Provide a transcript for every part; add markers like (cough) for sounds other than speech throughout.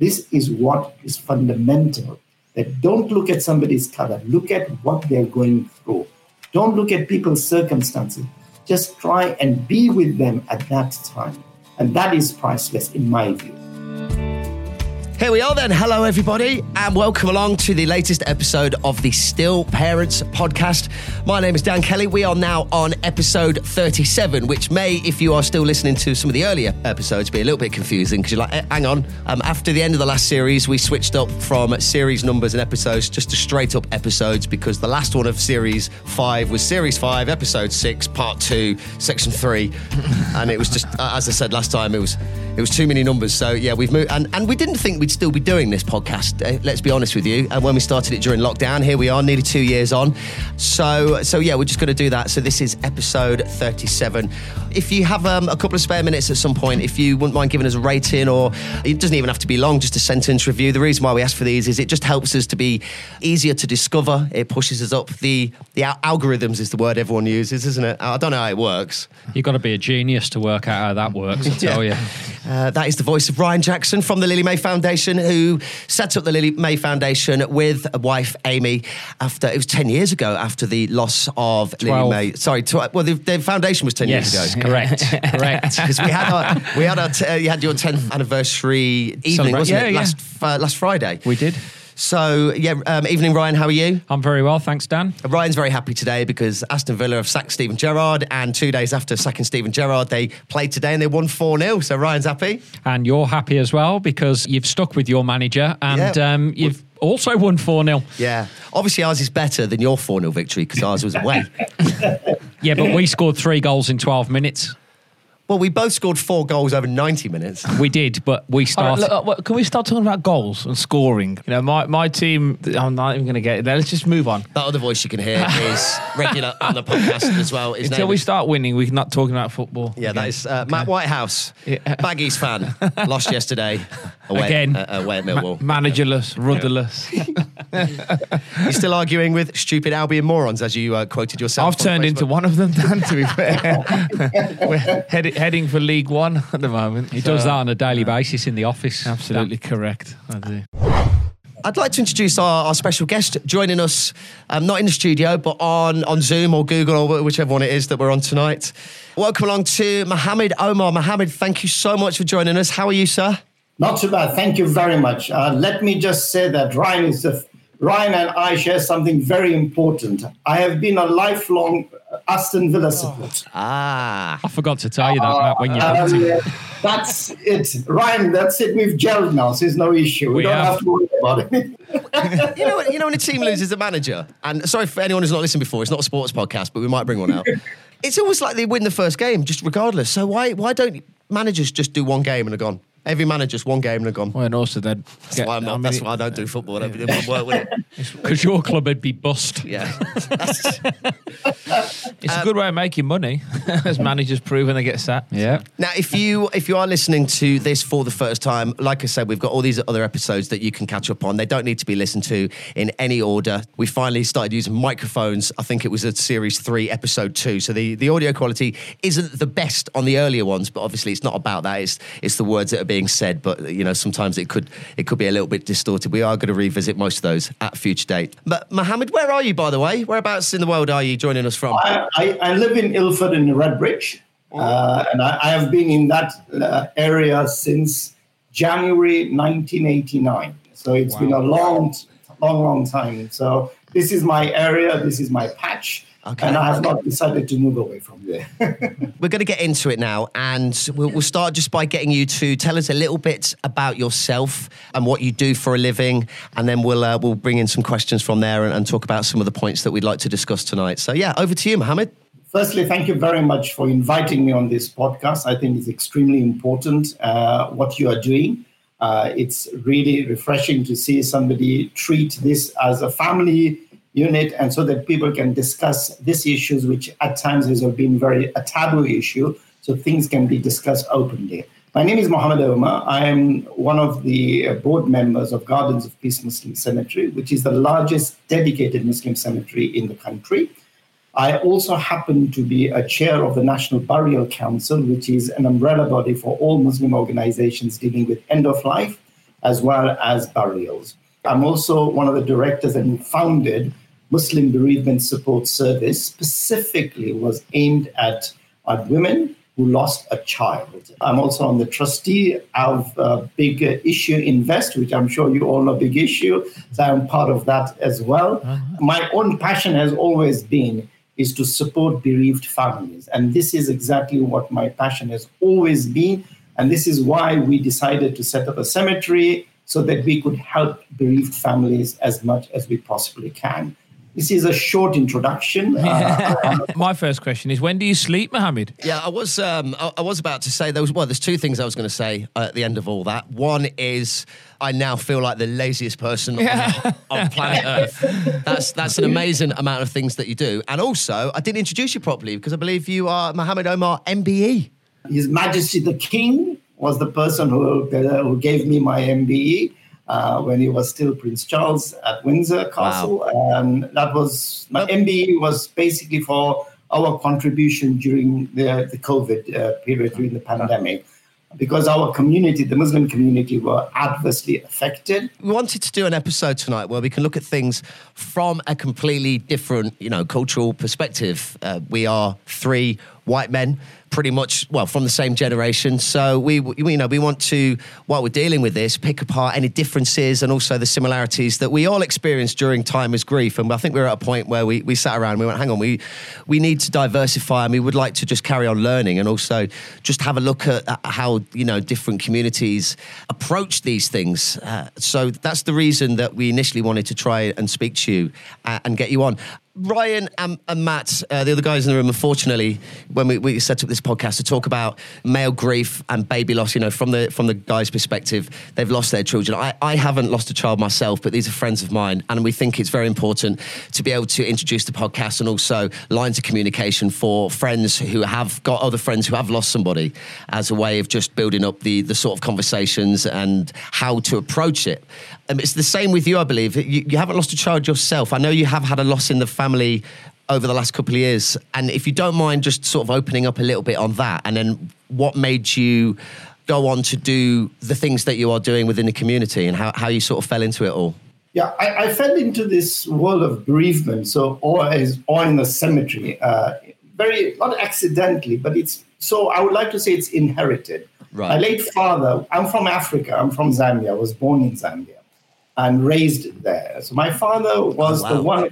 This is what is fundamental. That don't look at somebody's color, look at what they're going through. Don't look at people's circumstances. Just try and be with them at that time. And that is priceless in my view. We are then. Hello, everybody, and welcome along to the latest episode of the Still Parents podcast. My name is Dan Kelly. We are now on episode 37, which may, if you are still listening to some of the earlier episodes, be a little bit confusing because you're like, eh, hang on. Um, after the end of the last series, we switched up from series numbers and episodes just to straight up episodes because the last one of series five was series five, episode six, part two, section three. and it was just, as I said last time, it was it was too many numbers. So yeah, we've moved, and, and we didn't think we'd still be doing this podcast. Uh, let's be honest with you. And when we started it during lockdown, here we are, nearly two years on. So so yeah, we're just going to do that. So this is episode thirty-seven. If you have um, a couple of spare minutes at some point, if you wouldn't mind giving us a rating, or it doesn't even have to be long, just a sentence review. The reason why we ask for these is it just helps us to be easier to discover. It pushes us up the the al- algorithms is the word everyone uses, isn't it? I don't know how it works. You've got to be a genius to work out how that works, I (laughs) tell you. Uh, that is the voice of Ryan Jackson from the Lily Mae Foundation, who set up the Lily Mae Foundation with a wife, Amy, after it was 10 years ago after the loss of Twelve. Lily Mae. Sorry, tw- well, the, the foundation was 10 years Yes, ago. correct, correct. Because (laughs) we had our, we had our t- uh, you had your 10th anniversary evening, wasn't yeah, it? yeah. Last uh, last Friday. We did. So yeah, um, evening, Ryan. How are you? I'm very well, thanks, Dan. Ryan's very happy today because Aston Villa have sacked Steven Gerrard, and two days after sacking Steven Gerrard, they played today and they won 4 0. So Ryan's happy. And you're happy as well because you've stuck with your manager and Yeah. um, you've also won 4 0. Yeah. Obviously, ours is better than your 4 0 victory because ours was away. (laughs) Yeah, but we scored three goals in 12 minutes. Well, we both scored four goals over 90 minutes. We did, but we All right, started. look, uh, can we start talking about goals and scoring? You know, my, my team, I'm not even going to get it there. Let's just move on. That other voice you can hear is (laughs) regular on the podcast as well. His Until we is- start winning, we're not talking about football. Yeah, that again. is uh, Matt Whitehouse, Yeah. Baggies fan, (laughs) lost yesterday away, Again. uh, away at Ma- Millwall. managerless, rudderless. (laughs) You're still arguing with stupid Albion morons, as you uh, quoted yourself. I've on turned into one of them, Dan, to be fair. We're heading, heading for League One (laughs) at the moment. he does that on a daily basis in the office. Absolutely correct. I do. I'd like to introduce our, our special guest joining us, um, not in the studio, but on, on Zoom or Google or whichever one it is that we're on tonight. Welcome along to Mohamed Omar. Mohamed, thank you so much for joining us. How are you, sir? Not too bad. Thank you very much. Uh, let me just say that Ryan is the Ryan and I share something very important. I have been a lifelong Aston Villa supporter. Ah. I forgot to tell you that, Matt, when you asked him. Um, that's it, Ryan. That's it. We've gelled now, so there's no issue. We, We don't have. have. to worry about it. (laughs) you know, when- you know when a team loses a manager, and sorry for anyone who's not listened before, it's not a sports podcast, but we might bring one out. (laughs) It's almost like they win the first game, just regardless. So why why don't managers just do one game and are gone? Every manager just one game and are gone. Well, and also then. That's why I'm not. that's why I don't do football. I don't do work with it. (laughs) Because your club would be bust. (laughs) Yeah, That's- (laughs) It's a good way of making money, as managers prove when they get sacked. Yeah. Now, if you if you are listening to this for the first time, like I said, we've got all these other episodes that you can catch up on. They don't need to be listened to in any order. We finally started using microphones. I think it was at series three, episode two. So the, the audio quality isn't the best on the earlier ones, but obviously it's not about that. It's it's the words that are being said. But you know, sometimes it could it could be a little bit distorted. We are going to revisit most of those at a future date. But Mohamed, where are you by the way? Whereabouts in the world are you joining us from? I, I, I live in Ilford in Redbridge, uh, and I, I have been in that uh, area since January 1989. So it's been a long, long, long time. So this is my area, this is my patch, Okay. and I have not decided to move away from there. (laughs) We're going to get into it now, and we'll, we'll start just by getting you to tell us a little bit about yourself and what you do for a living, and then we'll uh, we'll bring in some questions from there and, and talk about some of the points that we'd like to discuss tonight. So, yeah, over to you, Mohamed. Firstly, thank you very much for inviting me on this podcast. I think it's extremely important uh, what you are doing. Uh, it's really refreshing to see somebody treat this as a family unit and so that people can discuss these issues, which at times has been very a taboo issue, so things can be discussed openly. My name is Mohamed Omar. I am one of the uh, board members of Gardens of Peace Muslim Cemetery, which is the largest dedicated Muslim cemetery in the country. I also happen to be a chair of the National Burial Council, which is an umbrella body for all Muslim organizations dealing with end of life as well as burials. I'm also one of the directors and founded Muslim Bereavement Support Service, specifically was aimed at, at women who lost a child. I'm also on the trustee of uh, Big Issue Invest, which I'm sure you all know Big Issue. So I'm part of that as well. Uh-huh. My own passion has always been is to support bereaved families. And this is exactly what my passion has always been. And this is why we decided to set up a cemetery so that we could help bereaved families as much as we possibly can. This is a short introduction. Uh, (laughs) My first question is: When do you sleep, Mohamed? Yeah, I was. Um, I, I, was about to say there was. Well, there's two things I was going to say at the end of all that. One is I now feel like the laziest person yeah. on, (laughs) on, planet Earth. That's that's an amazing amount of things that you do. And also, I didn't introduce you properly because I believe you are Mohamed Omar MBE. His Majesty the King was the person who, who gave me my MBE uh, when he was still Prince Charles at Windsor Castle. Wow. And that was my MBE was basically for our contribution during the, the COVID uh, period, during the pandemic because our community, the Muslim community, were adversely affected. We wanted to do an episode tonight where we can look at things from a completely different, you know, cultural perspective. Uh, we are three white men pretty much well from the same generation. So we, you know, we want to while we're dealing with this, pick apart any differences and also the similarities that we all experienced during time as grief. And I think we are at a point where we, we sat around and we went, hang on, we we need to diversify and we would like to just carry on learning and also just have a look at, at how you know different communities approach these things. Uh, so that's the reason that we initially wanted to try and speak to you uh, and get you on. Ryan and, and Matt, uh, the other guys in the room, unfortunately, when we, we, set up this podcast to talk about male grief and baby loss, you know, from the from the guy's perspective, they've lost their children. I, I haven't lost a child myself, but these are friends of mine, and we think it's very important to be able to introduce the podcast and also lines of communication for friends who have got other friends who have lost somebody as a way of just building up the the sort of conversations and how to approach it. Um, it's the same with you, I believe. You, you haven't lost a child yourself. I know you have had a loss in the family over the last couple of years. And if you don't mind just sort of opening up a little bit on that, and then what made you go on to do the things that you are doing within the community and how, how you sort of fell into it all? Yeah, I, I fell into this world of bereavement, so or is or in the cemetery, uh, very not accidentally, but it's so I would like to say it's inherited. Right. My late father, I'm from Africa. I'm from Zambia. I was born in Zambia and raised there. So my father was oh, wow. the one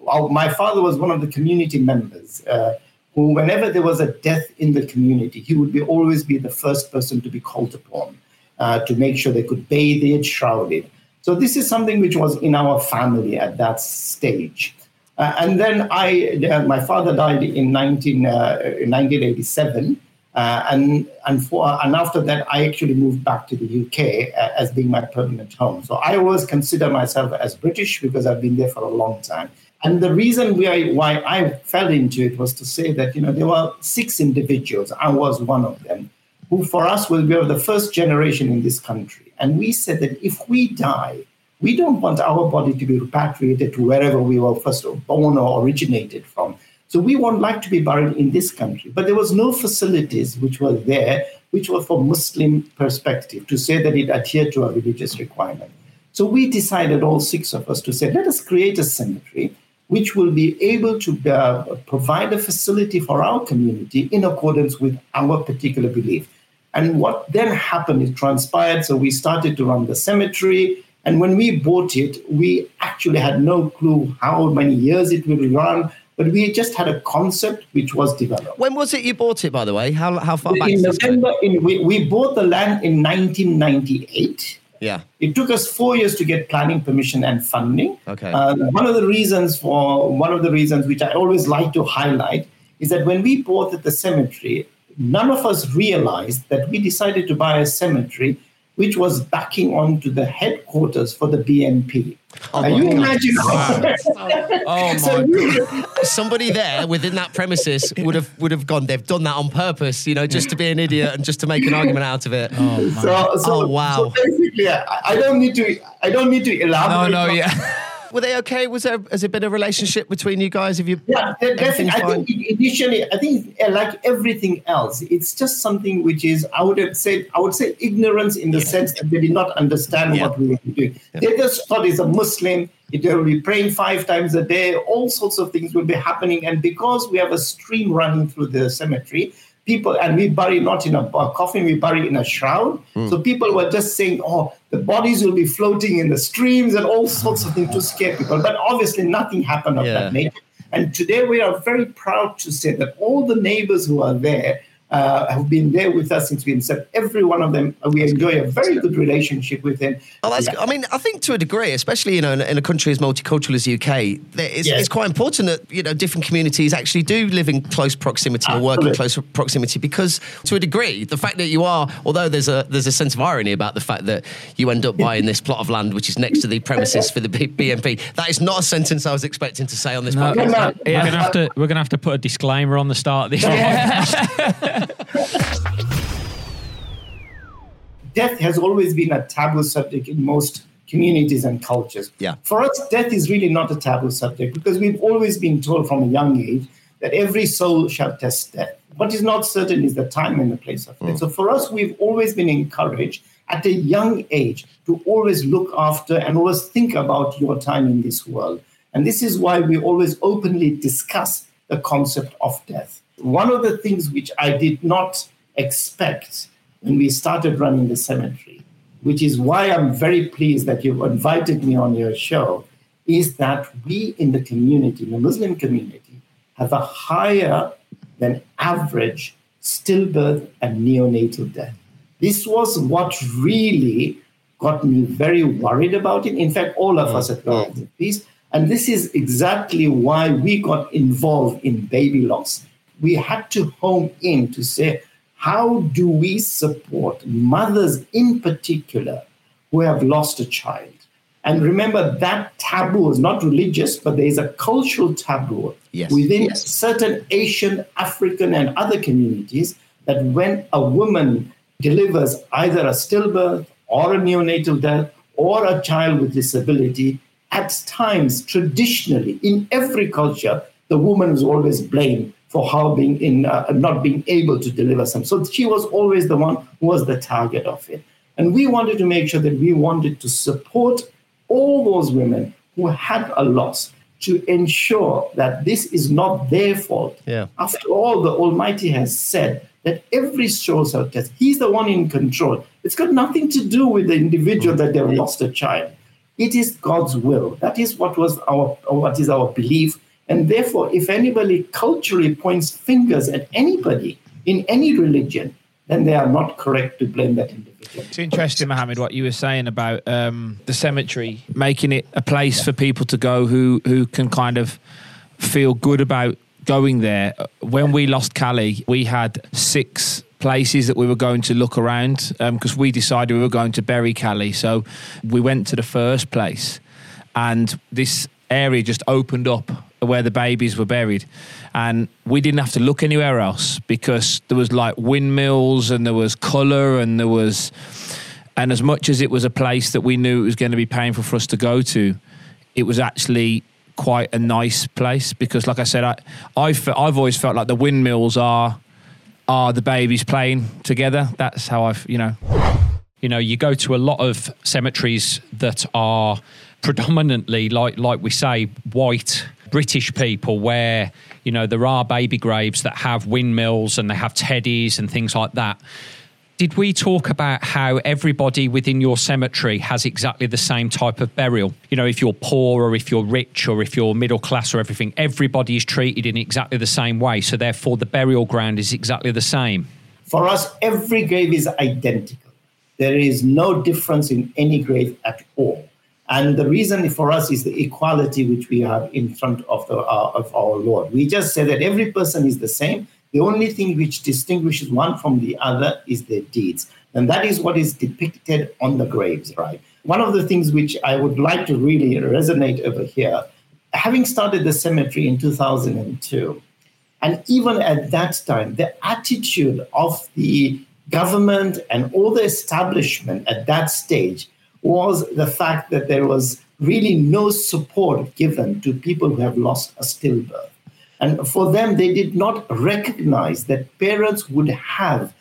Well, my father was one of the community members uh, who, whenever there was a death in the community, he would be always be the first person to be called upon uh, to make sure they could bathe it, shroud it. So this is something which was in our family at that stage. Uh, and then I, uh, my father died in 19, 1987. Uh, uh, and and for and after that, I actually moved back to the UK uh, as being my permanent home. So I always consider myself as British because I've been there for a long time. And the reason why, why I fell into it was to say that, you know, there were six individuals, I was one of them, who for us will be the first generation in this country. And we said that if we die, we don't want our body to be repatriated to wherever we were first born or originated from. So we would like to be buried in this country. But there was no facilities which were there, which were for Muslim perspective, to say that it adhered to a religious requirement. So we decided, all six of us, to say, let us create a cemetery which will be able to uh, provide a facility for our community in accordance with our particular belief. And what then happened is transpired. So we started to run the cemetery. And when we bought it, we actually had no clue how many years it will run. But we just had a concept which was developed. When was it you bought it, by the way? How, how far back? In November, in, we, we bought the land in 1998. Yeah. It took us four years to get planning permission and funding. Okay. Uh, one of the reasons for one of the reasons which I always like to highlight is that when we bought the cemetery, none of us realized that we decided to buy a cemetery which was backing onto the headquarters for the BNP. Oh Can you imagine? (laughs) oh my so god! Somebody there within that premises would have would have gone. They've done that on purpose, you know, just to be an idiot and just to make an argument out of it. Oh, so, so, oh wow! So basically, I, I, don't need to. I don't need to elaborate. No, no, yeah. Were they okay? Was there has it been a relationship between you guys? Have you? Yeah, de- definitely. I fine? think initially, I think uh, like everything else, it's just something which is I would have said I would say ignorance in the sense that they did not understand Yeah. what we were doing. They just thought he's a Muslim. They will be praying five times a day. All sorts of things will be happening, and because we have a stream running through the cemetery. People and we bury not in a, a coffin, we bury in a shroud. Hmm. So people were just saying, "Oh, the bodies will be floating in the streams and all sorts of things to (sighs) scare people." But obviously, nothing happened of Yeah. that nature. And today we are very proud to say that all the neighbors who are there uh, have been there with us since we incepted. Every one of them, we enjoy a very good relationship with them. Oh, that's. I mean, I think to a degree, especially you know, in, in a country as multicultural as the UK, there- it's, Yes. it's quite important that you know different communities actually do live in close proximity or work in close proximity. Because to a degree, the fact that you are, although there's a there's a sense of irony about the fact that you end up buying this plot of land which is next to the premises for the B- BNP. That is not a sentence I was expecting to say on this No, podcast. no. We're gonna have to we're gonna have to put a disclaimer on the start of this. (laughs) (laughs) (laughs) death has always been a taboo subject in most communities and cultures. Yeah. For us, death is really not a taboo subject because we've always been told from a young age that every soul shall test death. What is not certain is the time and the place of death. Mm. So for us, we've always been encouraged at a young age to always look after and always think about your time in this world. And this is why we always openly discuss the concept of death. One of the things which I did not expect when we started running the cemetery, which is why I'm very pleased that you've invited me on your show, is that we in the community, in the Muslim community, have a higher than average stillbirth and neonatal death. This was what really got me very worried about it. In fact, all of mm, us mm. at Gardens of Peace. And this is exactly why we got involved in baby loss. We had to home in to say, how do we support mothers in particular who have lost a child? And remember, that taboo is not religious, but there is a cultural taboo Yes. within Yes. certain Asian, African, and other communities that when a woman delivers either a stillbirth or a neonatal death or a child with disability, at times, traditionally, in every culture, the woman is always blamed for how being in uh, not being able to deliver some. So she was always the one who was the target of it. And we wanted to make sure that we wanted to support all those women who had a loss to ensure that this is not their fault. Yeah. After all, the Almighty has said that every soul shall test. He's the one in control. It's got nothing to do with the individual that they've lost a child. It is God's will. That is what was our what is our belief. And therefore, if anybody culturally points fingers at anybody in any religion, then they are not correct to blame that individual. It's interesting, Mohamed, what you were saying about um, the cemetery, making it a place for people to go who who can kind of feel good about going there. When we lost Cali, we had six places that we were going to look around because we decided we were going to bury Cali. So we went to the first place, and this area just opened up where the babies were buried. And we didn't have to look anywhere else because there was like windmills and there was color and there was and as much as it was a place that we knew it was going to be painful for us to go to it was actually quite a nice place because like i said i i fe- i've always felt like the windmills are are the babies playing together. That's how i've you know. You know, you go to a lot of cemeteries that are predominantly, like like we say, white British people, where you know there are baby graves that have windmills and they have teddies and things like that. Did we talk about how everybody within your cemetery has exactly the same type of burial? You know, if you're poor or if you're rich or if you're middle class or everything, everybody is treated in exactly the same way. So therefore, the burial ground is exactly the same. For us, every grave is identical. There is no difference in any grave at all. And the reason for us is the equality which we have in front of, the, uh, of our Lord. We just say that every person is the same. The only thing which distinguishes one from the other is their deeds. And that is what is depicted on the graves, right? One of the things which I would like to really resonate over here, having started the cemetery in 2002, and even at that time, the attitude of the government and all the establishment at that stage was the fact that there was really no support given to people who have lost a stillbirth. And for them, they did not recognize that parents would have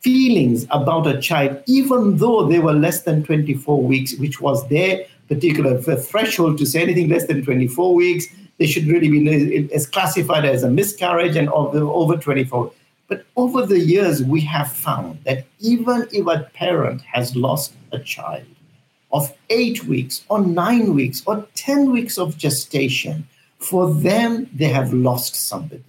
feelings about a child, even though they were less than 24 weeks, which was their particular threshold to say anything less than 24 weeks. They should really be as classified as a miscarriage and over 24. But over the years, we have found that even if a parent has lost a child of eight weeks or nine weeks or 10 weeks of gestation, for them, they have lost somebody.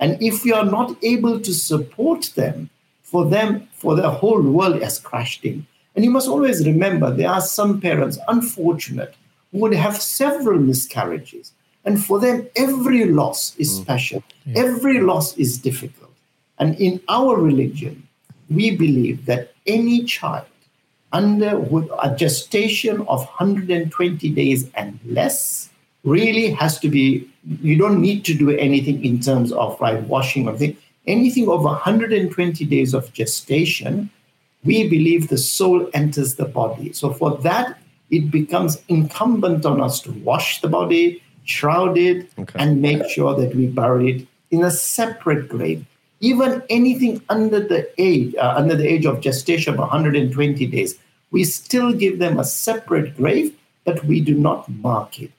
And if we are not able to support them, for them, for the whole world has crashed in. And you must always remember there are some parents, unfortunate, who would have several miscarriages. And for them, every loss is mm. special, yeah. every loss is difficult. And in our religion, we believe that any child under a gestation of 120 days and less really has to be, you don't need to do anything in terms of like washing or things. Anything over 120 days of gestation, we believe the soul enters the body. So for that, it becomes incumbent on us to wash the body, shroud it, okay. and make sure that we bury it in a separate grave. Even anything under the age, uh, under the age of gestation of 120 days, we still give them a separate grave, but we do not mark it.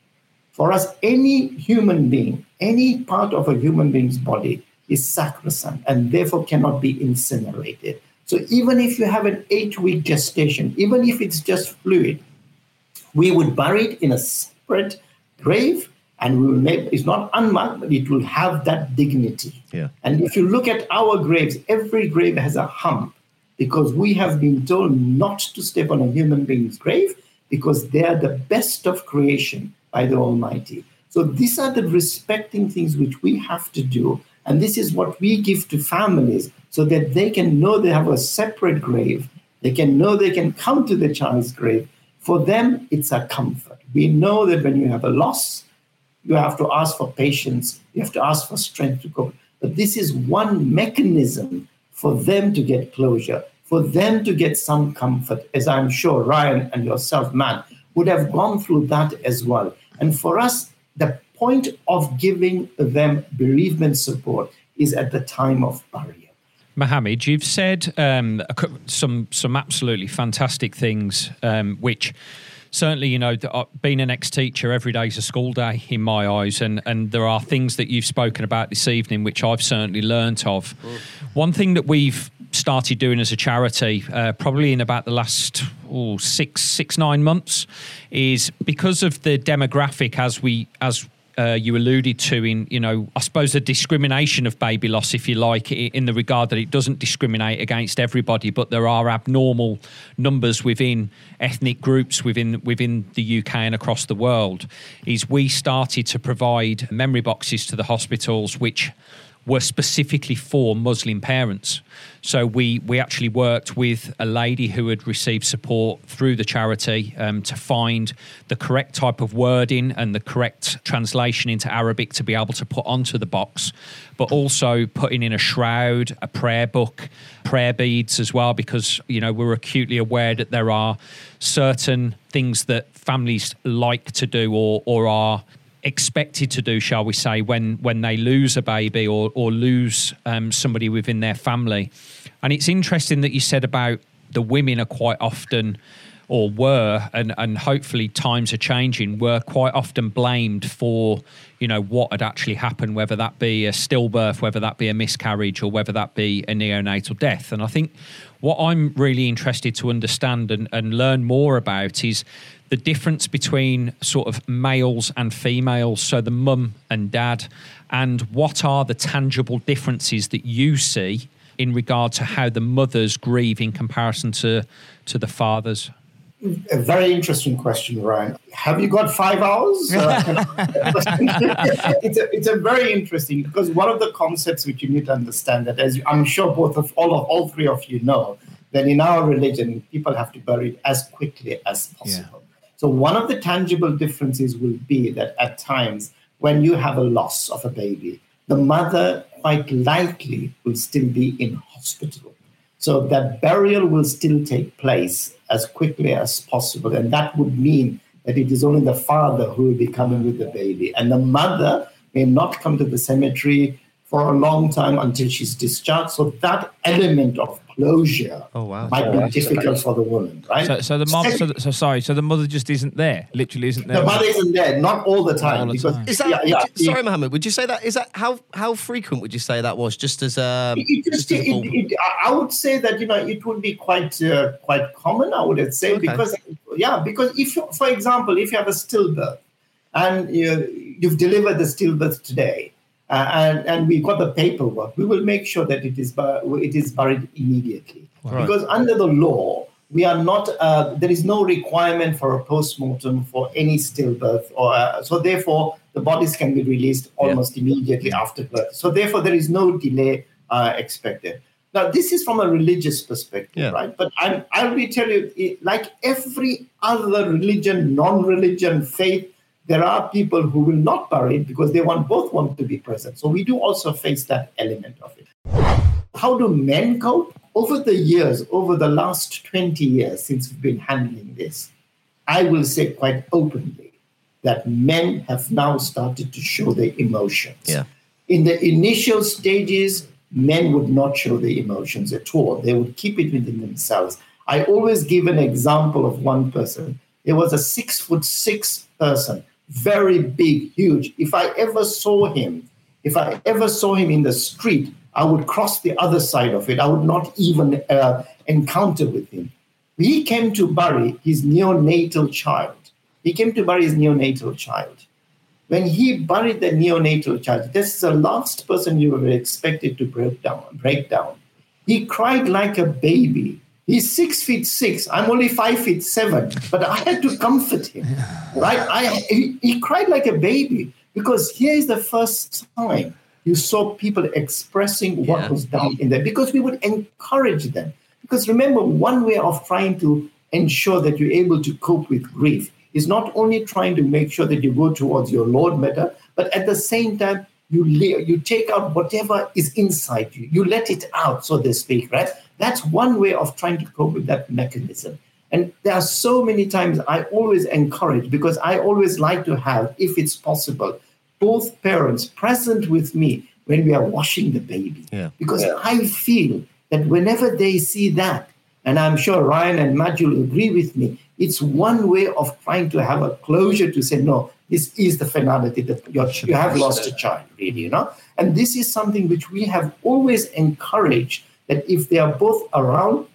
For us, any human being, any part of a human being's body is sacrosanct and therefore cannot be incinerated. So even if you have an eight week gestation, even if it's just fluid, we would bury it in a separate grave and we will make it's not unmarked, but it will have that dignity. Yeah. And if you look at our graves, every grave has a hump because we have been told not to step on a human being's grave because they are the best of creation by the Almighty. So these are the respecting things which we have to do and this is what we give to families so that they can know they have a separate grave. They can know they can come to the child's grave. For them, it's a comfort. We know that when you have a loss, you have to ask for patience, you have to ask for strength to cope. But this is one mechanism for them to get closure, for them to get some comfort, as I'm sure Ryan and yourself, man, would have gone through that as well. And for us, the point of giving them bereavement support is at the time of burial. Mohamed, you've said um, some some absolutely fantastic things, um, which certainly, you know, uh, being an ex-teacher, every day is a school day in my eyes, and and there are things that you've spoken about this evening which I've certainly learnt of. Mm. One thing that we've started doing as a charity, uh, probably in about the last oh, six six nine months, is because of the demographic as we as uh, you alluded to in, you know, I suppose the discrimination of baby loss, if you like, in the regard that it doesn't discriminate against everybody, but there are abnormal numbers within ethnic groups within within the UK and across the world. Is we started to provide memory boxes to the hospitals, which were specifically for Muslim parents. So we we actually worked with a lady who had received support through the charity um, to find the correct type of wording and the correct translation into Arabic to be able to put onto the box, but also putting in a shroud, a prayer book, prayer beads as well, because you know we're acutely aware that there are certain things that families like to do or or are expected to do, shall we say, when when they lose a baby or or lose um, somebody within their family. And it's interesting that you said about the women are quite often or were and and hopefully times are changing were quite often blamed for you know what had actually happened whether that be a stillbirth whether that be a miscarriage or whether that be a neonatal death and i think what i'm really interested to understand and, and learn more about is the difference between sort of males and females, so the mum and dad, and what are the tangible differences that you see in regard to how the mothers grieve in comparison to, to the fathers? A very interesting question, Ryan. Have you got five hours? (laughs) Uh, (laughs) it's, a, it's a very interesting because one of the concepts which you need to understand that, as I'm sure both of all of all three of you know, that in our religion people have to bury it as quickly as possible. Yeah. So, one of the tangible differences will be that at times when you have a loss of a baby, the mother quite likely will still be in hospital. So that burial will still take place as quickly as possible. And that would mean that it is only the father who will be coming with the baby. And the mother may not come to the cemetery for a long time until she's discharged. So that element of closure Oh, wow. might be difficult for the woman, right? So, so the mom, so, so sorry, so the mother just isn't there. Literally isn't there. the mother isn't there, not all the time. all the because time. Is that yeah, yeah, you- sorry, Mohamed? Would you say that is that how how frequent would you say that was? Just as um, It, it just, just it, it, I- I would say that you know it would be quite uh, quite common. I would say Okay. because yeah, because if you, for example, if you have a stillbirth and you, you've delivered the stillbirth today, uh, and and we got the paperwork, we will make sure that it is bur- it is buried immediately Right. because under the law. We are not. Uh, there is no requirement for a post-mortem for any stillbirth, or uh, so. Therefore, the bodies can be released almost immediately after birth. So, therefore, there is no delay uh, expected. Now, this is from a religious perspective, Yeah. right? But I'm, I will tell you, like every other religion, non-religion, faith, there are people who will not bury because they want both want to be present. So we do also face that element of it. How do men cope? Over the years, over the last 20 years since we've been handling this, I will say quite openly that men have now started to show their emotions. Yeah. In the initial stages, men would not show their emotions at all. They would keep it within themselves. I always give an example of one person. There was a six foot six person, very big, huge. If I ever saw him, if I ever saw him in the street, I would cross the other side of it. I would not even uh, encounter with him. He came to bury his neonatal child. He came to bury his neonatal child. When he buried the neonatal child, this is the last person you were expected to break down. Break down. He cried like a baby. He's six feet six. I'm only five feet seven, but I had to comfort him. Right? I he, he cried like a baby because here is the first time you saw people expressing what Yeah. was down in there because we would encourage them. Because remember, one way of trying to ensure that you're able to cope with grief is not only trying to make sure that you go towards your Lord better, but at the same time, you you take out whatever is inside you. You let it out, so to speak, right? That's one way of trying to cope with that mechanism. And there are so many times I always encourage because I always like to have, if it's possible, both parents present with me when we are washing the baby. Yeah. Because I feel that whenever they see that, and I'm sure Ryan and Matthew will agree with me, it's one way of trying to have a closure to say, no, this is the finality that you have lost a child, really, you know? And this is something which we have always encouraged that if they are both around,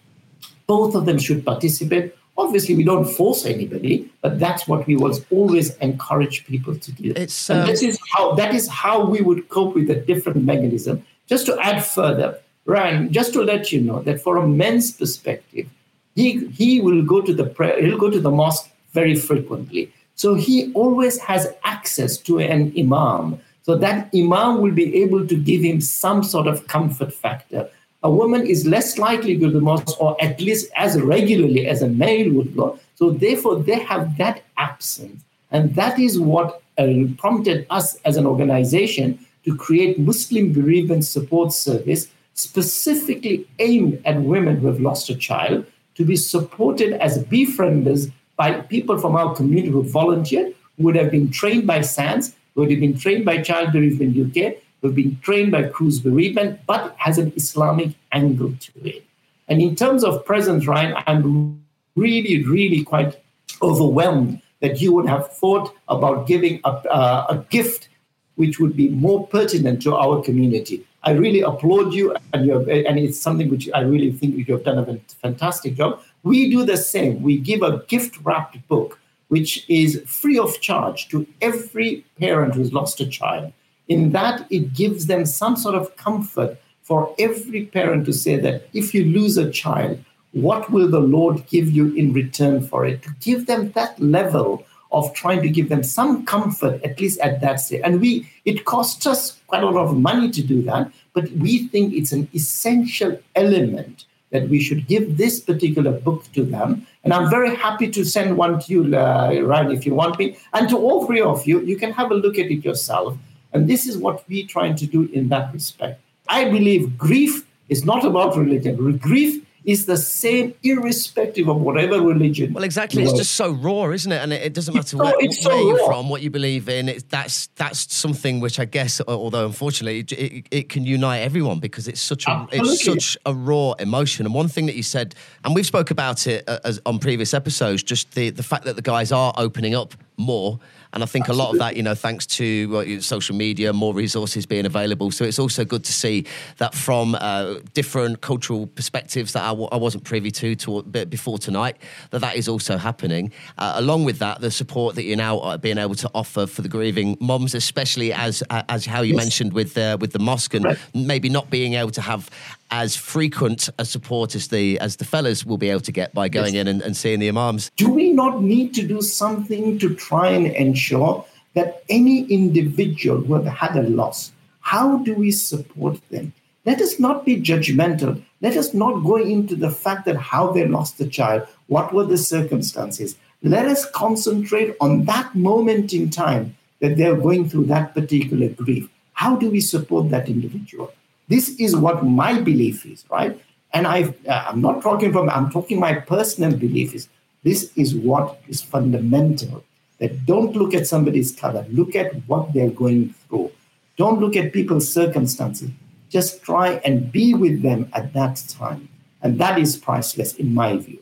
both of them should participate. Obviously, we don't force anybody, but that's what we will always encourage people to do. It's, and um, this is how that is how we would cope with a different mechanism. Just to add further, Ryan, just to let you know that for a men's perspective, he he will go to the prayer, he'll go to the mosque very frequently. So he always has access to an imam. So that imam will be able to give him some sort of comfort factor. A woman is less likely to go to mosque, or at least as regularly as a male would go. So therefore, they have that absence. And that is what uh, prompted us as an organization to create Muslim Bereavement Support Service specifically aimed at women who have lost a child to be supported as befrienders by people from our community who volunteered, who would have been trained by Sands, who would have been trained by Child Bereavement UK, have been trained by Cruse Bereavement, but has an Islamic angle to it. And in terms of presence, Ryan, I'm really, really quite overwhelmed that you would have thought about giving a, uh, a gift which would be more pertinent to our community. I really applaud you, and you have, and it's something which I really think you have done a fantastic job. We do the same. We give a gift wrapped book, which is free of charge to every parent who's lost a child. In that, it gives them some sort of comfort for every parent to say that if you lose a child, what will the Lord give you in return for it? To give them that level of trying to give them some comfort, at least at that stage. And we, it costs us quite a lot of money to do that, but we think it's an essential element that we should give this particular book to them. And I'm very happy to send one to you, uh, Ryan, if you want me. And to all three of you, you can have a look at it yourself. And this is what we're trying to do in that respect. I believe grief is not about religion. Grief is the same irrespective of whatever religion. Well, exactly. It's just so raw, isn't it? And it, it doesn't matter so- where, so where you're from, what you believe in. It's, that's that's something which I guess, although unfortunately, it, it, it can unite everyone because it's such a it's such a raw emotion. And one thing that you said, and we've spoke about it uh, as, on previous episodes, just the the fact that the guys are opening up more. And I think a lot of that, you know, thanks to well, social media, more resources being available. So it's also good to see that from uh, different cultural perspectives that I w- I wasn't privy to, to before tonight, that that is also happening. Uh, along with that, the support that you're now uh, being able to offer for the grieving moms, especially as uh, as how you Yes. mentioned with uh, with the mosque and Right. maybe not being able to have as frequent a support as the as the fellas will be able to get by going Yes. in and, and seeing the imams. do we not need to do something to try and ensure that any individual who have had a loss, how do we support them? Let us not be judgmental. Let us not go into the fact that how they lost the child, what were the circumstances. Let us concentrate on that moment in time that they're going through that particular grief. How do we support that individual? This is what my belief is, right? And I, uh, I'm not talking from, I'm talking my personal belief is this is what is fundamental. That don't look at somebody's color, look at what they're going through. Don't look at people's circumstances. Just try and be with them at that time. And that is priceless in my view.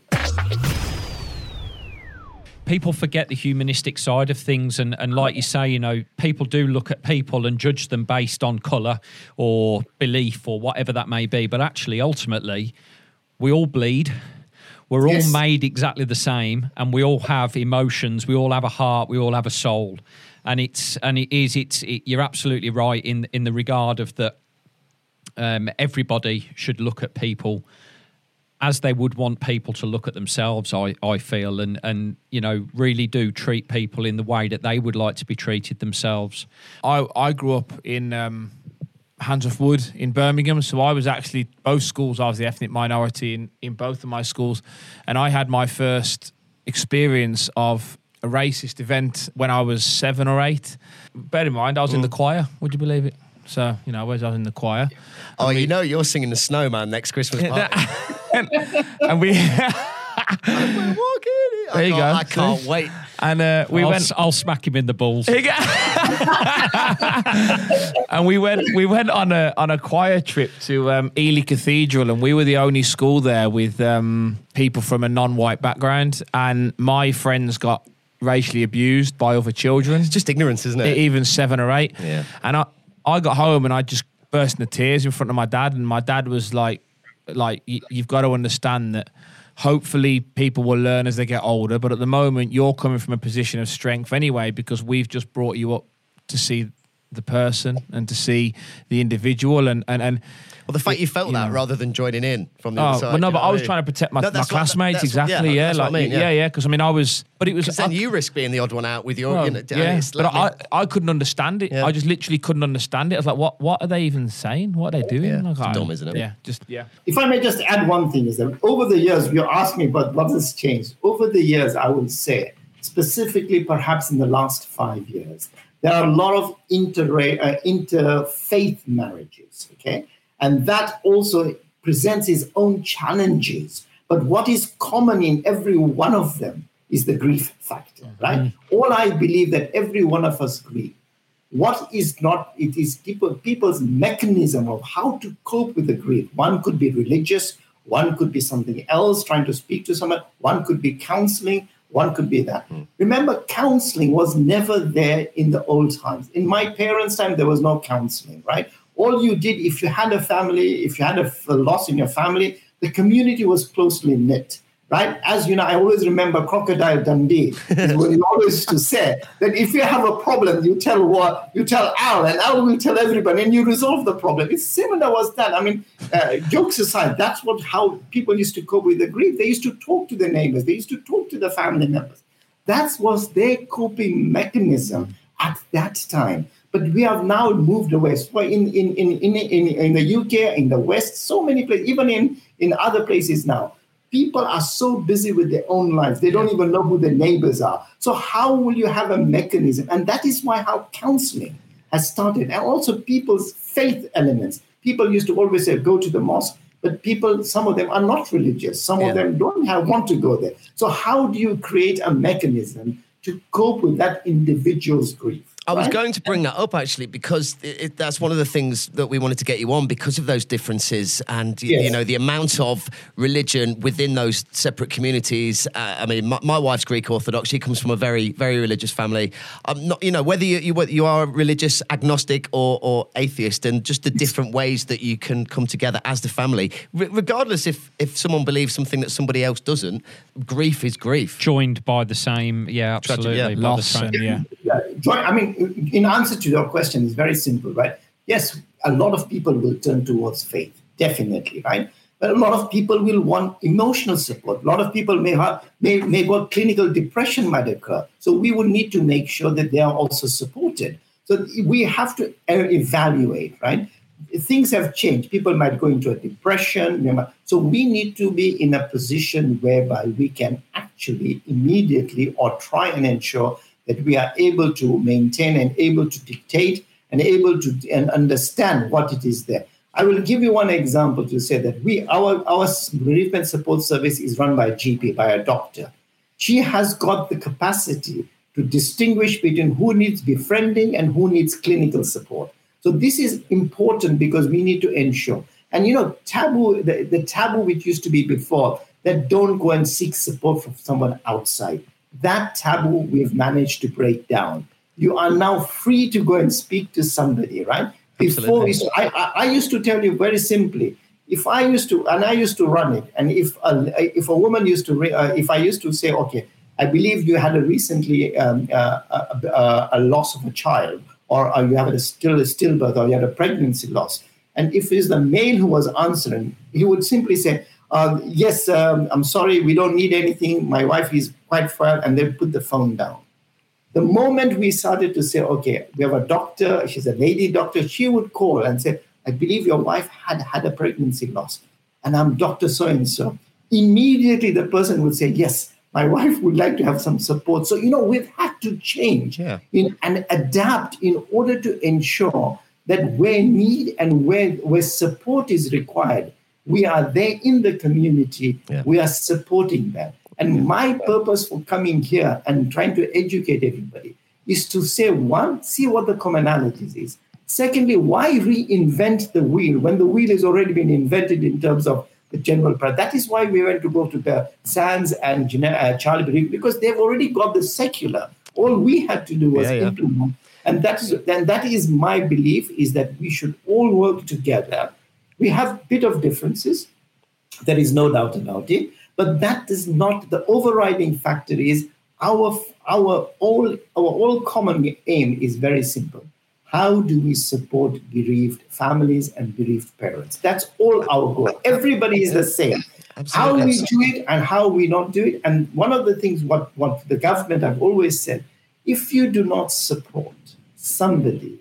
People forget the humanistic side of things and, and like you say you know people do look at people and judge them based on color or belief or whatever that may be but actually ultimately we all bleed we're Yes. all made exactly the same and we all have emotions we all have a heart we all have a soul and it's and it is it's it, you're absolutely right in in the regard of that um, everybody should look at people as they would want people to look at themselves i i feel and and you know really do treat people in the way that they would like to be treated themselves I, I grew up in um, Handsworth Wood in Birmingham, so I was actually both schools. I was the ethnic minority in, in both of my schools, and I had my first experience of a racist event when I was seven or eight. Bear in mind, I was in the choir. Would you believe it? So you know, I was I was in the choir, Oh, you know, you're singing the Snowman next Christmas (laughs) party. and (laughs) we (laughs) We're walking. I There you go. I can't See? wait. and uh, we I'll, went. s- I'll smack him in the balls and we went we went on a on a choir trip to um, Ely Cathedral, and we were the only school there with um, people from a non-white background, and my friends got racially abused by other children, It's just ignorance, isn't it? even seven or eight. Yeah. And I I got home and I just burst into tears in front of my dad, and my dad was like, like you've got to understand that. Hopefully, people will learn as they get older. But at the moment, you're coming from a position of strength anyway, because we've just brought you up to see the person and to see the individual and and and Well, the fact you felt you that know. rather than joining in from the Oh, other side. but no, but know I was mean? trying to protect my, No, my classmates. that's what- exactly, yeah, that's what like I mean, yeah, yeah. Because I mean, I was, but it was. Because then I- you risk being the odd one out with your, well, you know, yeah, but like- I, I couldn't understand it. Yeah. I just literally couldn't understand it. I was like, what, what are they even saying? What are they doing? Yeah, Like, it's I- dumb, isn't it? Yeah, just yeah. If I may just add one thing, is that over the years, you asked me about what has changed. Over the years, I will say, specifically perhaps in the last five years, there are a lot of inter uh, interfaith marriages, okay? And that also presents its own challenges. But what is common in every one of them is the grief factor, right? All I believe that every one of us grieve. What is not, it is people, people's mechanism of how to cope with the grief. One could be religious, one could be something else, trying to speak to someone, one could be counseling, one could be that. Hmm. Remember, counseling was never there in the old times. In my parents' time, there was no counseling, right? All you did, if you had a family, if you had a, a loss in your family, the community was closely knit right? As you know, I always remember Crocodile Dundee. is what he always used to say that if you have a problem, you tell what you tell Al, and Al will tell everybody, and you resolve the problem. It's similar was that. I mean, uh, jokes aside, that's what how people used to cope with the grief. They used to talk to their neighbors. They used to talk to the family members. That was their coping mechanism at that time. But we have now moved away. So in, in, in, in, in, in the UK, in the West, so many places, even in, in other places now, people are so busy with their own lives they don't even know who their neighbors are so how will you have a mechanism and that is why how counseling has started and also people's faith elements people used to always say, go to the mosque, but people, some of them are not religious. Some Yeah. of them don't have, want to go there. So how do you create a mechanism to cope with that individual's grief? I was going to bring that up actually because it, it, that's one of the things that we wanted to get you on because of those differences and y- you know the amount of religion within those separate communities. Uh, I mean, my, my wife's Greek Orthodox. She comes from a very very religious family. I'm not, you know, whether you, you whether you are religious agnostic or, or atheist, and just the different ways that you can come together as the family, Re- regardless if if someone believes something that somebody else doesn't. Grief is grief. Joined by the same, yeah, Tragic, absolutely. yeah. by the Loss same- yeah. Yeah, I mean, in answer to your question, it's very simple, right? Yes, a lot of people will turn towards faith, definitely, right? But a lot of people will want emotional support. A lot of people may have may, may got clinical depression might occur. So we will need to make sure that they are also supported. So we have to evaluate, right? Things have changed. People might go into a depression. So we need to be in a position whereby we can actually immediately or try and ensure that we are able to maintain and able to dictate and able to and understand what it is there. I will give you one example to say that we our our bereavement support service is run by a GP by a doctor. She has got the capacity to distinguish between who needs befriending and who needs clinical support. So this is important because we need to ensure. And you know, taboo the, the taboo which used to be before that don't go and seek support from someone outside. That taboo we've managed to break down. You are now free to go and speak to somebody, right? Before we, I, I, used to tell you very simply, if I used to, and I used to run it, and if a, if a woman used to, uh, if I used to say, okay, I believe you had a recently um, uh, a, a, a loss of a child, or you have a still a stillbirth, or you had a pregnancy loss, and if it's the male who was answering, he would simply say, uh, "Yes, um, I'm sorry, we don't need anything. My wife is quite well," and they put the phone down. The moment we started to say, okay, we have a doctor, she's a lady doctor, she would call and say, I believe your wife had had a pregnancy loss, and I'm Dr. So and so. Immediately, the person would say, Yes, my (laughs) wife would like to have some support. So, you know, we've had to change Yeah. in, and adapt in order to ensure that where need and where, where support is required, we are there in the community, Yeah. we are supporting them. And my purpose for coming here and trying to educate everybody is to say one, see what the commonalities is. Secondly, why reinvent the wheel when the wheel has already been invented in terms of the general practice? That is why we went to go to the Sands and uh, Charlie because they've already got the secular. All we had to do was Yeah, yeah. implement. And that is then that is my belief is that we should all work together. We have bit of differences, there is no doubt about it. But that is not the overriding factor. Is our our all our all common aim is very simple. How do we support bereaved families and bereaved parents? That's all our goal. Everybody is the same. How Absolutely. we do it and how we not do it. And one of the things what, what the government have always said, if you do not support somebody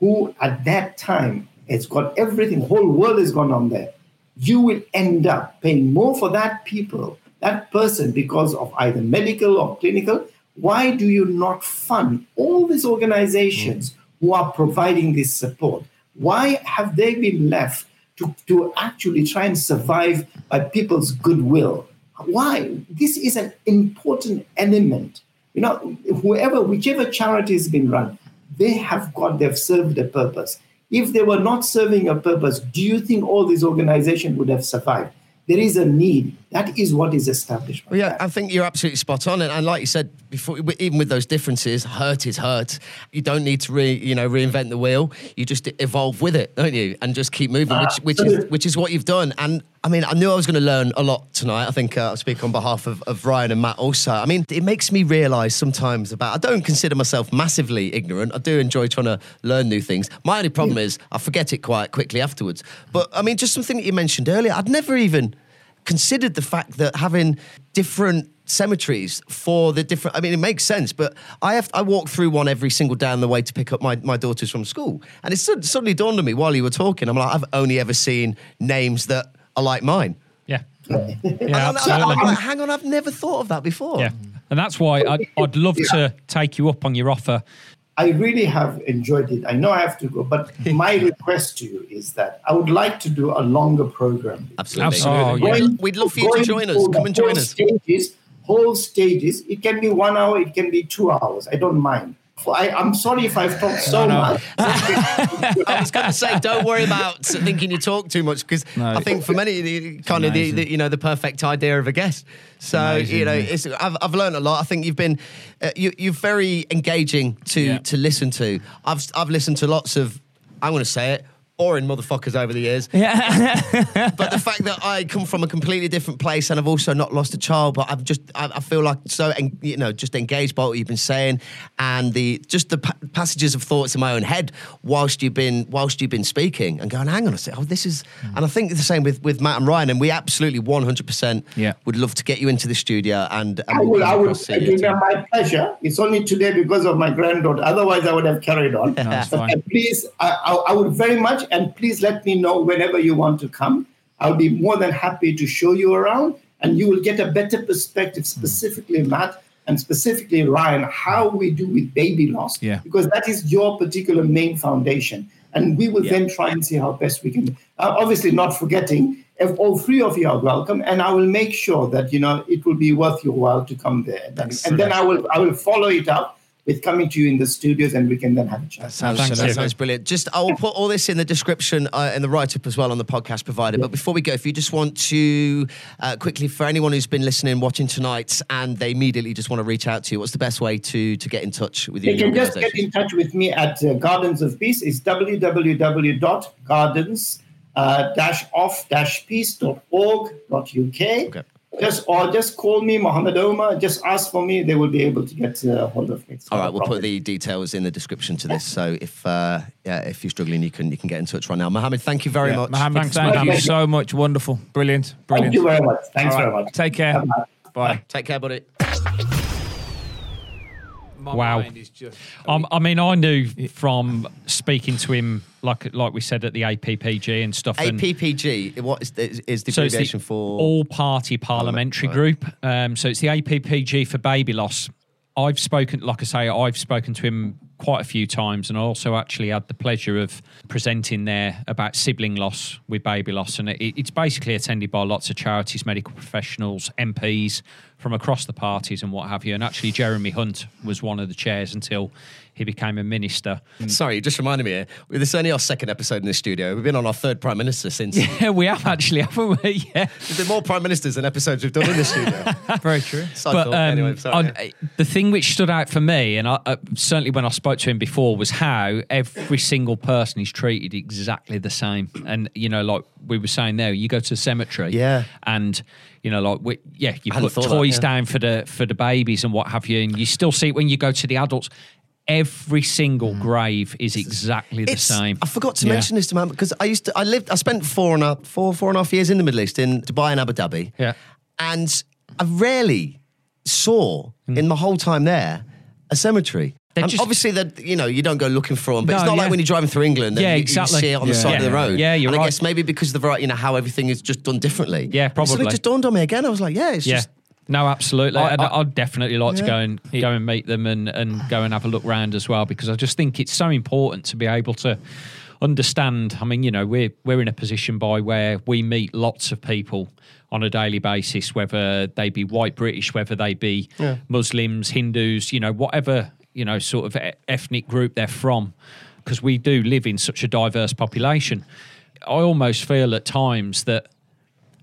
who at that time has got everything, whole world has gone on there, you will end up paying more for that people, that person, because of either medical or clinical. Why do you not fund all these organizations who are providing this support? Why have they been left to, to actually try and survive by people's goodwill? Why? This is an important element. You know, whoever, whichever charity has been run, they have got, they've served a purpose. If they were not serving a purpose, do you think all these organizations would have survived? There is a need. That is what is established. Well, yeah, I think you're absolutely spot on, and, and like you said before, even with those differences, hurt is hurt. You don't need to re, you know, reinvent the wheel. You just evolve with it, don't you? And just keep moving, which, which is which is what you've done. And I mean, I knew I was going to learn a lot tonight. I think uh, I'll speak on behalf of, of Ryan and Matt also. I mean, it makes me realise sometimes about. I don't consider myself massively ignorant. I do enjoy trying to learn new things. My only problem is I forget it quite quickly afterwards. But I mean, just something that you mentioned earlier. I'd never even considered the fact that having different cemeteries for the different I mean it makes sense but I have I walk through one every single day on the way to pick up my, my daughters from school and it suddenly dawned on me while you were talking I'm like I've only ever seen names that are like mine Yeah. And Yeah, I'm, I'm absolutely. like, hang on I've never thought of that before Yeah. And that's why I'd, I'd love to take you up on your offer I really have enjoyed it. I know I have to go, but (laughs) my request to you is that I would like to do a longer program. Absolutely. Absolutely. Oh, yeah. We'd, we'd love for you to join us. Come and join whole us. Stages, whole stages. It can be one hour. It can be two hours. I don't mind. For- I, I'm sorry if I've talked so no. much. (laughs) I was going to say, don't worry about thinking you talk too much because No. I think for many, the- kind of the, the you know the perfect idea of a guest. So Amazing, you know, yeah. it's, I've I've learned a lot. I think you've been uh, you you're very engaging to Yeah. to listen to. I've I've listened to lots of I'm going to say it. Boring motherfuckers over the years, (laughs) but the fact that I come from a completely different place and I've also not lost a child, but I've just I, I feel like so en- you know just engaged by what you've been saying and the just the pa- passages of thoughts in my own head whilst you've been whilst you've been speaking and going, hang on a second, oh this is, and I think the same with with Matt and Ryan, and we absolutely one hundred percent Yeah. would love to get you into the studio and. and I will. come I will. It you be my pleasure. It's only today because of my granddaughter. Otherwise, I would have carried on. it's But, (laughs) uh, please, I, I, I would very much, and please let me know whenever you want to come. I'll be more than happy to show you around, and you will get a better perspective, specifically Matt and specifically Ryan, how we do with baby loss. Yeah. Because that is your particular main foundation, and we will then try and see how best we can. Uh, obviously, not forgetting. If all three of you are welcome, and I will make sure that you know it will be worth your while to come there. And, and then I will I will follow it up with coming to you in the studios, and we can then have a chat. Sounds Thanks, That sounds brilliant. Just I will put all this in the description uh, in the write up as well on the podcast provider. But before we go, if you just want to uh, quickly for anyone who's been listening, watching tonight, and they immediately just want to reach out to you, what's the best way to to get in touch with you? They can just get in touch with me at uh, Gardens of Peace. It's www.gardens uh, dash off dash peace.org.uk. Okay. Just or just call me Mohamed Omar. Just ask for me. They will be able to get uh, hold of me. It's All not right, a we'll problem. put the details in the description to this. So if uh, yeah, if you're struggling, you can you can get in touch right now. Mohamed, thank you very Yeah, much. Mohamed, Thanks, thank you Mohamed. so much. Wonderful. Brilliant. brilliant. Thank Brilliant. you very much. Thanks All right. very much. Take care. Bye-bye. Bye. Take care, buddy. My Wow. mind is just. Um, I mean, I knew from speaking to him, like like we said at the APPG and stuff. and APPG. What is is, is the so it's abbreviation the for? All Party Parliamentary right. Group. Um, so it's the APPG for baby loss. I've spoken, like I say, I've spoken to him quite a few times, and I also actually had the pleasure of presenting there about sibling loss with baby loss, and it, it's basically attended by lots of charities, medical professionals, MPs from across the parties, and what have you. And actually, Jeremy Hunt was one of the chairs until he became a minister. Sorry, you just reminded me here. This is only our second episode in the studio. We've been on our third prime minister since. (laughs) Yeah, we have actually, haven't we? (laughs) Yeah. There's been more prime ministers than episodes we've done in the studio. (laughs) Very true. So but um, anyway, sorry. on- the thing which stood out for me, and I, uh, certainly when I spoke to him before, was how every single person is treated exactly the same. And you know, like we were saying there, you go to the cemetery, Yeah. and you know, like we, yeah, you put thought of that, toys yeah. down for the for the babies and what have you, and you still see it when you go to the adults. Every single grave is exactly the Mm. It's- same. I forgot to Yeah. mention this to man because I used to. I lived. I spent four and a four four and a half years in the Middle East in Dubai and Abu Dhabi. Yeah. and I rarely saw in my whole time there a cemetery. They're And just- obviously, that you know you don't go looking for them, but it's not yeah. like when you're driving through England. and Yeah, you- exactly. You see it on the Yeah. side of the road. Yeah, you're and I guess maybe because of the variety, you know, how everything is just done differently. Yeah, And so probably. it just dawned on me again. I was like, yeah, it's Yeah. just No, absolutely. I- I- I'd definitely like to go and go and meet them and, and go and have a look round as well because I just think it's so important to be able to understand. I mean, you know, we're we're in a position by where we meet lots of people on a daily basis, whether they be white British, whether they be Muslims, Hindus, you know, whatever you know sort of e- ethnic group they're from, because we do live in such a diverse population. I almost feel at times that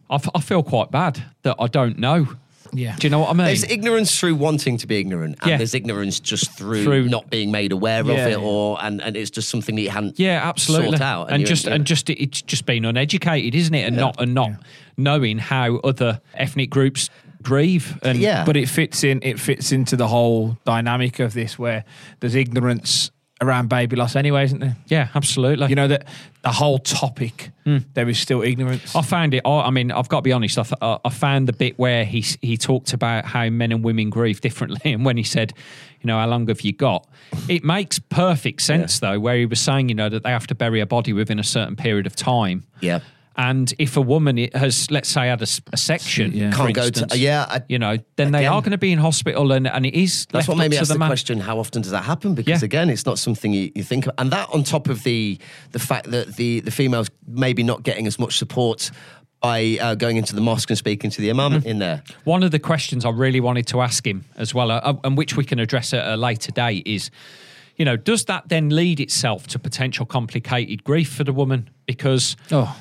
I, f- I feel quite bad that I don't know. Yeah. Do you know what I mean? There's ignorance through wanting to be ignorant, and Yeah. there's ignorance just through, Through- not being made aware Yeah, of it, or and, and it's just something that you hadn't yeah, absolutely. sort out. and you- just and just it's just being uneducated, isn't it? And not and not knowing how other ethnic groups grieve. And Yeah. But it fits in. It fits into the whole dynamic of this, where there's ignorance around baby loss, anyway, isn't there? yeah, absolutely. You know that the whole topic, hmm. there is still ignorance. I found it. I mean, I've got to be honest. I, th- I I found the bit where he he talked about how men and women grieve differently, (laughs) and when he said, you know, how long have you got? It makes perfect sense though, where he was saying, you know, that they have to bury a body within a certain period of time. yeah. And if a woman has, let's say, had a, s- a section, Yeah. for Can't go to- instance, yeah, I- you know, then they are going to be in hospital, and, and it is That's left what made up me to ask the man. question: How often does that happen? Because Yeah. again, it's not something you, you think of, and that on top of the the fact that the the females maybe not getting as much support by uh, going into the mosque and speaking to the imam Mm-hmm. in there. One of the questions I really wanted to ask him as well, uh, and which we can address at a later date, is, you know, does that then lead itself to potential complicated grief for the woman? Because Oh.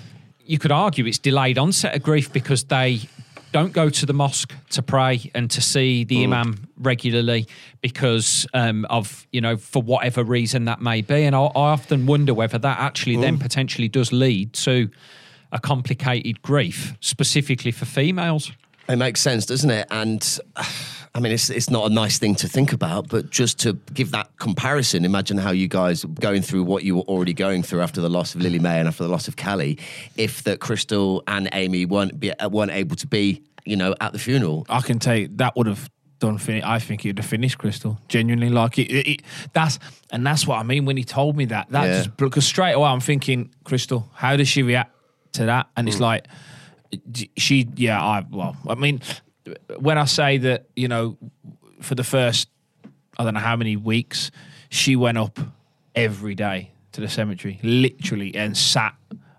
You could argue it's delayed onset of grief because they don't go to the mosque to pray and to see the imam regularly because um, of you know for whatever reason that may be. And I, I often wonder whether that actually then potentially does lead to a complicated grief specifically for females. It makes sense, doesn't it? And I mean, it's it's not a nice thing to think about, but just to give that comparison, imagine how you guys going through what you were already going through after the loss of Lily Mae and after the loss of Callie. If that Crystal and Amy weren't be, uh, weren't able to be, you know, at the funeral. I can take that would have done. Fin- I think it would have finished Crystal. Genuinely, like it, it, it- That's and that's what I mean when he told me that. That Yeah. just because straight away I'm thinking, Crystal, how does she react to that? And it's like she, yeah. I well, I mean, when I say that, you know, for the first, I don't know how many weeks, she went up every day to the cemetery, literally, and sat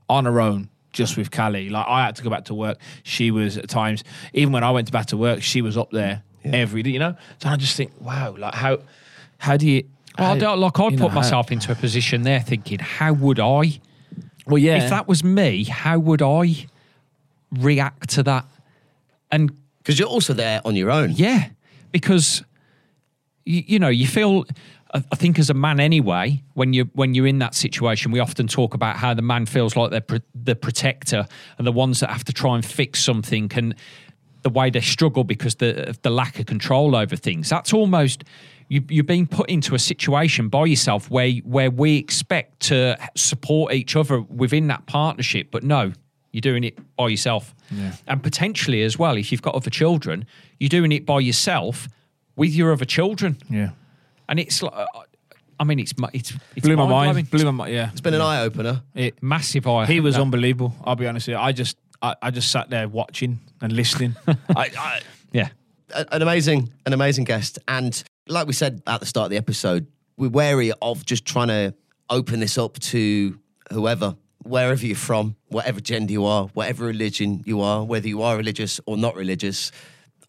on her own just with Callie. Like I had to go back to work. She was at times, even when I went back to work, she was up there every day. You know, so I just think, wow, like how, how do you? well, I how- don't, like I'd you know, put how- myself into a position there thinking how would I Well, yeah, if that was me how would I react to that and Because you're also there on your own. Yeah, because you, you know you feel. I think as a man anyway, when you when you're in that situation, we often talk about how the man feels like they're the protector and the ones that have to try and fix something and the way they struggle because the, the lack of control over things. That's almost you, you're being put into a situation by yourself where where we expect to support each other within that partnership, but no, you're doing it by yourself. And potentially as well, if you've got other children, you're doing it by yourself with your other children. yeah, And it's like, uh, I mean, it's mu- it's, it's blew my mind. mind-blowing. Blew my mind. Yeah, It's been an eye opener. it, massive eye. He was that- unbelievable. I'll be honest with you. I just, I, I just sat there watching and listening. (laughs) I, I, Yeah. a- an amazing, an amazing guest. And like we said at the start of the episode, we're wary of just trying to open this up to whoever, wherever you're from, whatever gender you are, whatever religion you are, whether you are religious or not religious.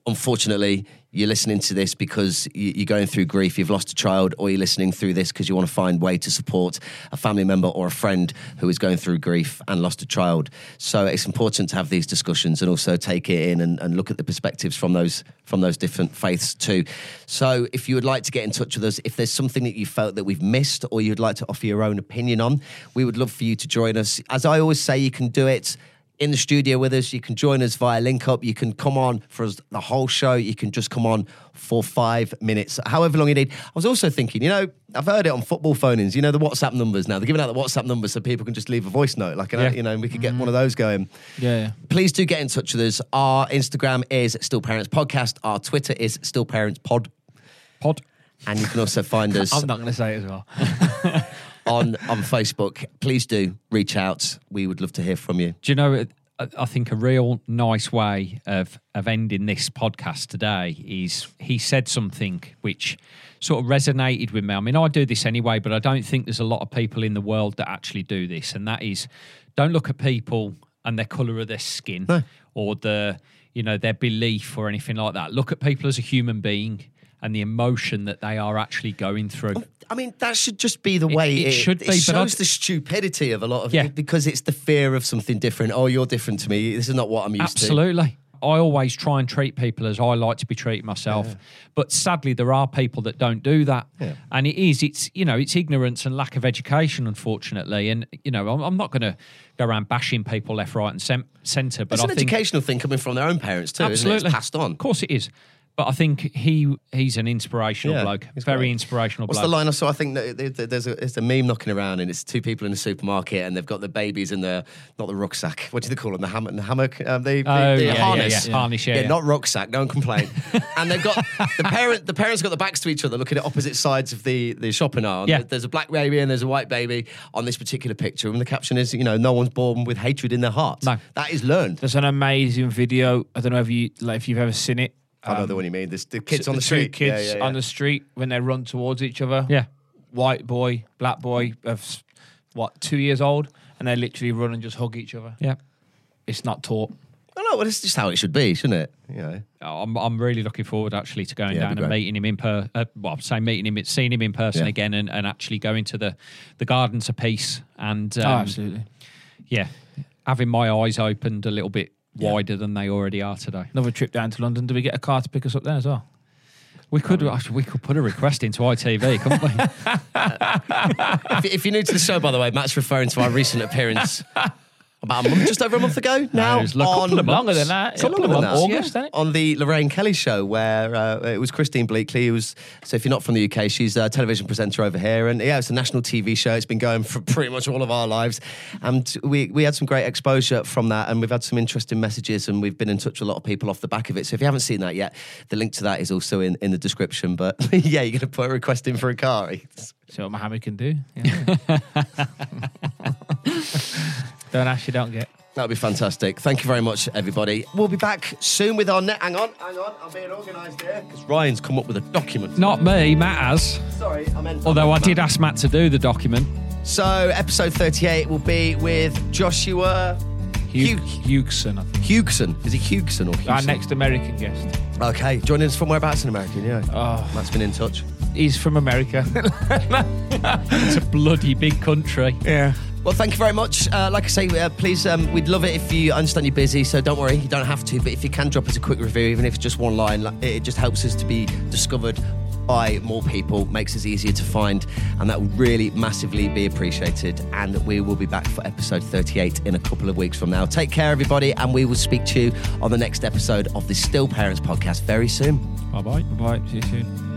Unfortunately, you're listening to this because you- you're going through grief, you've lost a child, or you're listening through this because you want to find way to support a family member or a friend who is going through grief and lost a child. So it's important to have these discussions and also take it in and, and look at the perspectives from those from those different faiths too. So if you would like to get in touch with us, if there's something that you felt that we've missed or you'd like to offer your own opinion on, we would love for you to join us. As I always say, you can do it in the studio with us. You can join us via link up. You can come on for us the whole show. You can just come on for five minutes, however long you need. I was also thinking, you know, I've heard it on football phone-ins. You know the WhatsApp numbers now. They're giving out the WhatsApp numbers so people can just leave a voice note, like Yeah. you know, and we could get one of mm. those going. yeah, yeah. Please do get in touch with us. Our Instagram is Still Parents Podcast. Our Twitter is Still Parents Pod, Pod. and you can also find (laughs) us I'm not going to say it as well. (laughs) on on Facebook. Please do reach out. We would love to hear from you. Do you know? I think a real nice way of of ending this podcast today is he said something which sort of resonated with me. I mean, I do this anyway, but I don't think there's a lot of people in the world that actually do this, and that is don't look at people and their color of their skin or the you know their belief or anything like that. Look at people as a human being and the emotion that they are actually going through. Oh, I mean, that should just be the way it should be, It shows the stupidity of a lot of Yeah. because it's the fear of something different. Oh, you're different to me. This is not what I'm used to. Absolutely. I always try and treat people as I like to be treated myself. But sadly, there are people that don't do that. yeah. And it is, it's, you know, it's ignorance and lack of education, unfortunately. And, you know, I'm, I'm not going to go around bashing people left, right, and centre. But It's I an think. educational thing coming from their own parents too, isn't it? Absolutely. It's passed on. Of course it is. But I think he he's an inspirational Yeah, bloke. Very great. inspirational What's bloke. the line I saw? I think that there- there- there's a, there's a meme knocking around, and it's two people in a supermarket, and they've got the babies in the not the rucksack. What do they call them? The hammock, the hammock, um, the, Oh, the yeah, harness. yeah. Harness, yeah, yeah. not rucksack. Don't complain. (laughs) and they've got the parent. The parents got the backs to each other, looking at opposite sides of the the shopping aisle. Yeah. There's a black baby and there's a white baby on this particular picture, and the caption is, you know, no one's born with hatred in their heart. No. that is learned. There's an amazing video. I don't know if you like if you've ever seen it. I know the one you mean. There's the kids on the two street. kids Yeah, yeah, yeah. on the street when they run towards each other. Yeah. white boy, black boy of what two years old, and they literally run and just hug each other. Yeah. It's not taught. I know, well, it's just how it should be, shouldn't it? You know. I'm, I'm really looking forward actually to going Yeah, it'd down be and great. meeting him in per. Uh, well, I'm saying meeting him, seeing him in person Yeah. again, and, and actually going to the the gardens of peace and um, oh, absolutely. yeah, having my eyes opened a little bit wider than they already are today. Another trip down to London. Do we get a car to pick us up there as well? We could actually, we could put a request into ITV, couldn't we? (laughs) if, if you're new to the show, by the way, Matt's referring to our recent appearance (laughs) about a month, just over a month ago (laughs) now. it was a couple on. Longer than that. It's Yeah, longer than of that. months, August, isn't it? on the Lorraine Kelly show, where uh, it was Christine Bleakley, who was, so if you're not from the UK, she's a television presenter over here. And yeah, it's a national TV show. It's been going for (laughs) pretty much all of our lives. And we, we had some great exposure from that. And we've had some interesting messages. And we've been in touch with a lot of people off the back of it. So if you haven't seen that yet, the link to that is also in, in the description. But (laughs) yeah, you're going to put a request in for a car. See what Mohamed can do. Yeah. Don't ask, you don't get. That would be fantastic. Thank you very much, everybody. We'll be back soon with our net. Hang on, hang on. I'm being organised here because Ryan's come up with a document. Not me, Matt has. Sorry, I meant. Although I meant did Matt. ask Matt to do the document. So, episode 38 will be with Joshua Hugh, Hugson, I think. Hugson. Is he Hugson or Hugson? Our next American guest. Okay, joining us from whereabouts in America? Yeah. Oh, Matt's been in touch. he's from America. (laughs) It's a bloody big country. yeah. Well, thank you very much. Uh, like I say, uh, please, um, we'd love it if you I understand you're busy, so don't worry, you don't have to. But if you can drop us a quick review, even if it's just one line, it just helps us to be discovered by more people, makes us easier to find, and that would really massively be appreciated. And we will be back for episode 38 in a couple of weeks from now. Take care, everybody, and we will speak to you on the next episode of the Still Parents podcast very soon. Bye Bye bye. Bye. See you soon.